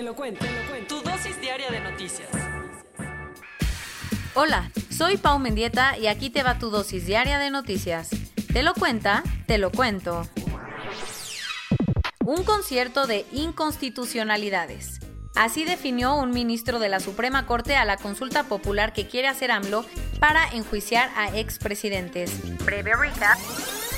Te lo cuento, te lo cuento. Tu dosis diaria de noticias. Hola, soy Pau Mendieta y aquí te va tu dosis diaria de noticias. Te lo cuenta, te lo cuento. Un concierto de inconstitucionalidades. Así definió un ministro de la Suprema Corte a la consulta popular que quiere hacer AMLO para enjuiciar a expresidentes. Breve recap.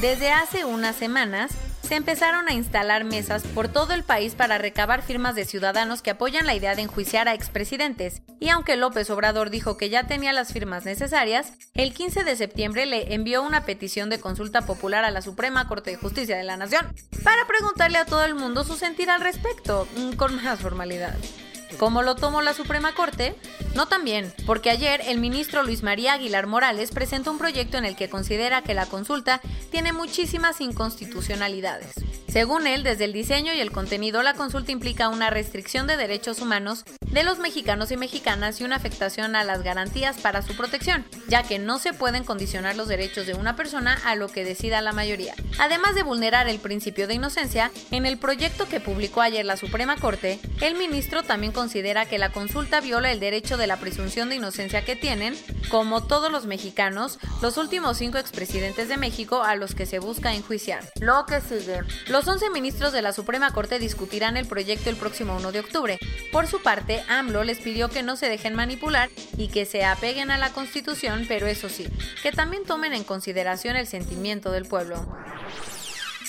Desde hace unas semanas, se empezaron a instalar mesas por todo el país para recabar firmas de ciudadanos que apoyan la idea de enjuiciar a expresidentes. Y aunque López Obrador dijo que ya tenía las firmas necesarias, el 15 de septiembre le envió una petición de consulta popular a la Suprema Corte de Justicia de la Nación para preguntarle a todo el mundo su sentir al respecto, mm, con más formalidad. ¿Cómo lo tomó la Suprema Corte? No tan bien, porque ayer el ministro Luis María Aguilar Morales presentó un proyecto en el que considera que la consulta tiene muchísimas inconstitucionalidades. Según él, desde el diseño y el contenido, la consulta implica una restricción de derechos humanos de los mexicanos y mexicanas y una afectación a las garantías para su protección, ya que no se pueden condicionar los derechos de una persona a lo que decida la mayoría. Además de vulnerar el principio de inocencia, en el proyecto que publicó ayer la Suprema Corte, el ministro también considera que la consulta viola el derecho de la presunción de inocencia que tienen, como todos los mexicanos, los últimos cinco expresidentes de México a los que se busca enjuiciar. Lo que sigue. Los 11 ministros de la Suprema Corte discutirán el proyecto el próximo 1 de octubre. Por su parte, AMLO les pidió que no se dejen manipular y que se apeguen a la Constitución, pero eso sí, que también tomen en consideración el sentimiento del pueblo.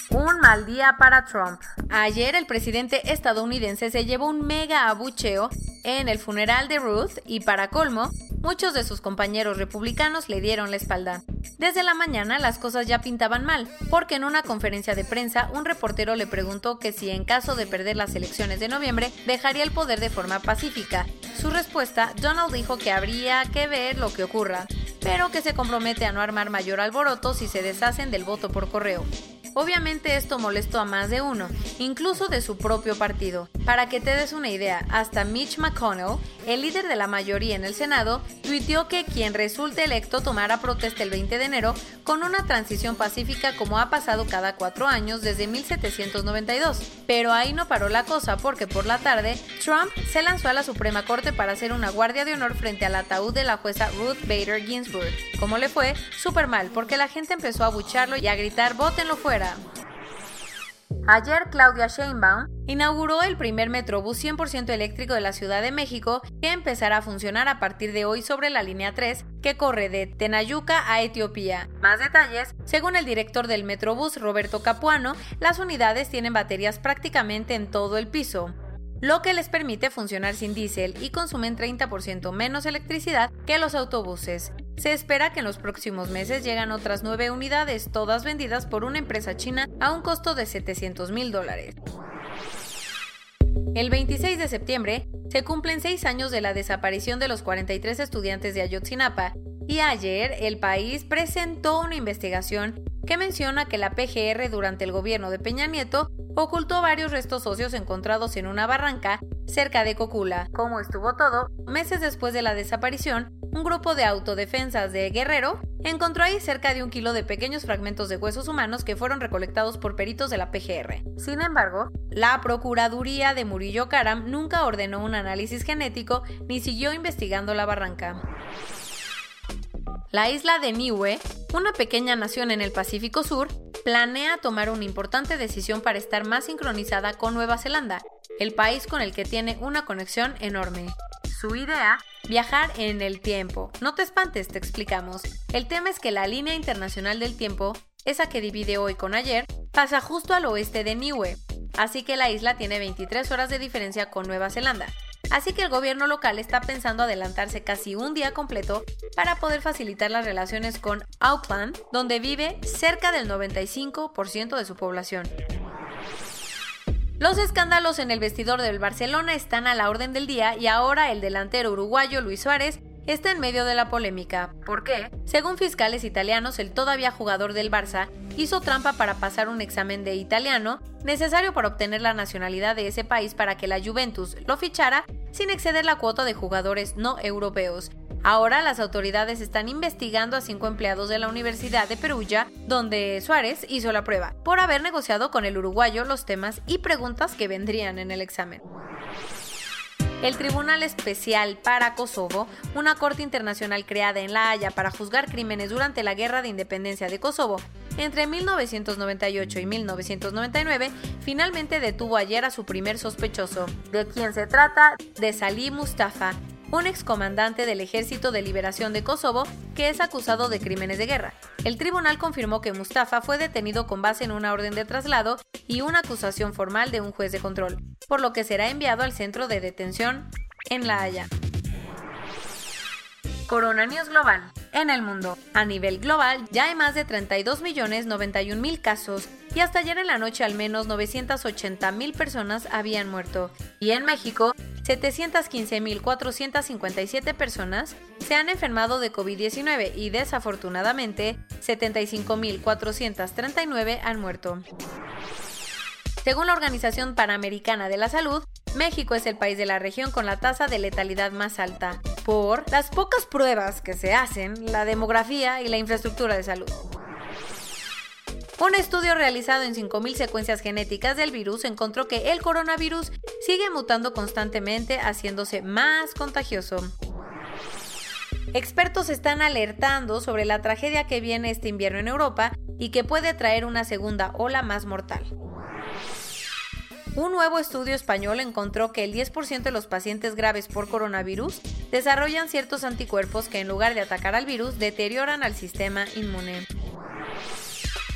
Un mal día para Trump. Ayer el presidente estadounidense se llevó un mega abucheo en el funeral de Ruth y para colmo, muchos de sus compañeros republicanos le dieron la espalda. Desde la mañana las cosas ya pintaban mal, porque en una conferencia de prensa un reportero le preguntó que si en caso de perder las elecciones de noviembre dejaría el poder de forma pacífica. Su respuesta, Donald dijo que habría que ver lo que ocurra, pero que se compromete a no armar mayor alboroto si se deshacen del voto por correo. Obviamente esto molestó a más de uno, incluso de su propio partido. Para que te des una idea, hasta Mitch McConnell, el líder de la mayoría en el Senado, tuiteó que quien resulte electo tomará protesta el 20 de enero con una transición pacífica como ha pasado cada cuatro años desde 1792. Pero ahí no paró la cosa porque por la tarde Trump se lanzó a la Suprema Corte para hacer una guardia de honor frente al ataúd de la jueza Ruth Bader Ginsburg. ¿Cómo le fue? Súper mal, porque la gente empezó a bucharlo y a gritar «¡Bótenlo fuera! Ayer Claudia Sheinbaum inauguró el primer Metrobús 100% eléctrico de la Ciudad de México que empezará a funcionar a partir de hoy sobre la línea 3 que corre de Tenayuca a Etiopía. Más detalles, según el director del Metrobús Roberto Capuano, las unidades tienen baterías prácticamente en todo el piso lo que les permite funcionar sin diésel y consumen 30% menos electricidad que los autobuses. Se espera que en los próximos meses lleguen otras nueve unidades, todas vendidas por una empresa china a un costo de 700 mil dólares. El 26 de septiembre se cumplen seis años de la desaparición de los 43 estudiantes de Ayotzinapa y ayer el país presentó una investigación que menciona que la PGR durante el gobierno de Peña Nieto ocultó varios restos óseos encontrados en una barranca cerca de Cocula. Como estuvo todo, meses después de la desaparición, un grupo de autodefensas de Guerrero encontró ahí cerca de un kilo de pequeños fragmentos de huesos humanos que fueron recolectados por peritos de la PGR. Sin embargo, la Procuraduría de Murillo Karam nunca ordenó un análisis genético ni siguió investigando la barranca. La isla de Niue, una pequeña nación en el Pacífico Sur, planea tomar una importante decisión para estar más sincronizada con Nueva Zelanda, el país con el que tiene una conexión enorme. Su idea, viajar en el tiempo. No te espantes, te explicamos. El tema es que la línea internacional del tiempo, esa que divide hoy con ayer, pasa justo al oeste de Niue, así que la isla tiene 23 horas de diferencia con Nueva Zelanda. Así que el gobierno local está pensando adelantarse casi un día completo para poder facilitar las relaciones con Auckland, donde vive cerca del 95% de su población. Los escándalos en el vestidor del Barcelona están a la orden del día y ahora el delantero uruguayo Luis Suárez está en medio de la polémica. ¿Por qué? Según fiscales italianos, el todavía jugador del Barça hizo trampa para pasar un examen de italiano necesario para obtener la nacionalidad de ese país para que la Juventus lo fichara sin exceder la cuota de jugadores no europeos. Ahora las autoridades están investigando a cinco empleados de la Universidad de Perugia, donde Suárez hizo la prueba, por haber negociado con el uruguayo los temas y preguntas que vendrían en el examen. El Tribunal Especial para Kosovo, una corte internacional creada en La Haya para juzgar crímenes durante la Guerra de Independencia de Kosovo, entre 1998 y 1999, finalmente detuvo ayer a su primer sospechoso, de quien se trata de Salih Mustafa, un excomandante del Ejército de Liberación de Kosovo que es acusado de crímenes de guerra. El tribunal confirmó que Mustafa fue detenido con base en una orden de traslado y una acusación formal de un juez de control, por lo que será enviado al centro de detención en La Haya. Corona News Global. En el mundo, a nivel global, ya hay más de 32.091.000 casos y hasta ayer en la noche al menos 980.000 personas habían muerto. Y en México, 715.457 personas se han enfermado de COVID-19 y desafortunadamente 75.439 han muerto. Según la Organización Panamericana de la Salud, México es el país de la región con la tasa de letalidad más alta, por las pocas pruebas que se hacen, la demografía y la infraestructura de salud. Un estudio realizado en 5.000 secuencias genéticas del virus encontró que el coronavirus sigue mutando constantemente, haciéndose más contagioso. Expertos están alertando sobre la tragedia que viene este invierno en Europa y que puede traer una segunda ola más mortal. Un nuevo estudio español encontró que el 10% de los pacientes graves por coronavirus desarrollan ciertos anticuerpos que en lugar de atacar al virus deterioran al sistema inmune.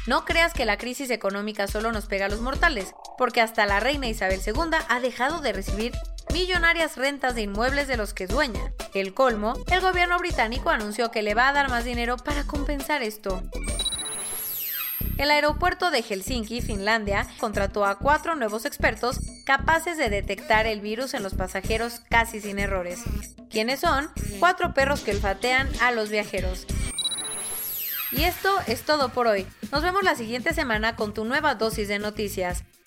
No creas que la crisis económica solo nos pega a los mortales, porque hasta la reina Isabel II ha dejado de recibir millonarias rentas de inmuebles de los que dueña. El colmo, el gobierno británico anunció que le va a dar más dinero para compensar esto. El aeropuerto de Helsinki, Finlandia, contrató a cuatro nuevos expertos capaces de detectar el virus en los pasajeros casi sin errores. ¿Quiénes son? Cuatro perros que olfatean a los viajeros. Y esto es todo por hoy. Nos vemos la siguiente semana con tu nueva dosis de noticias.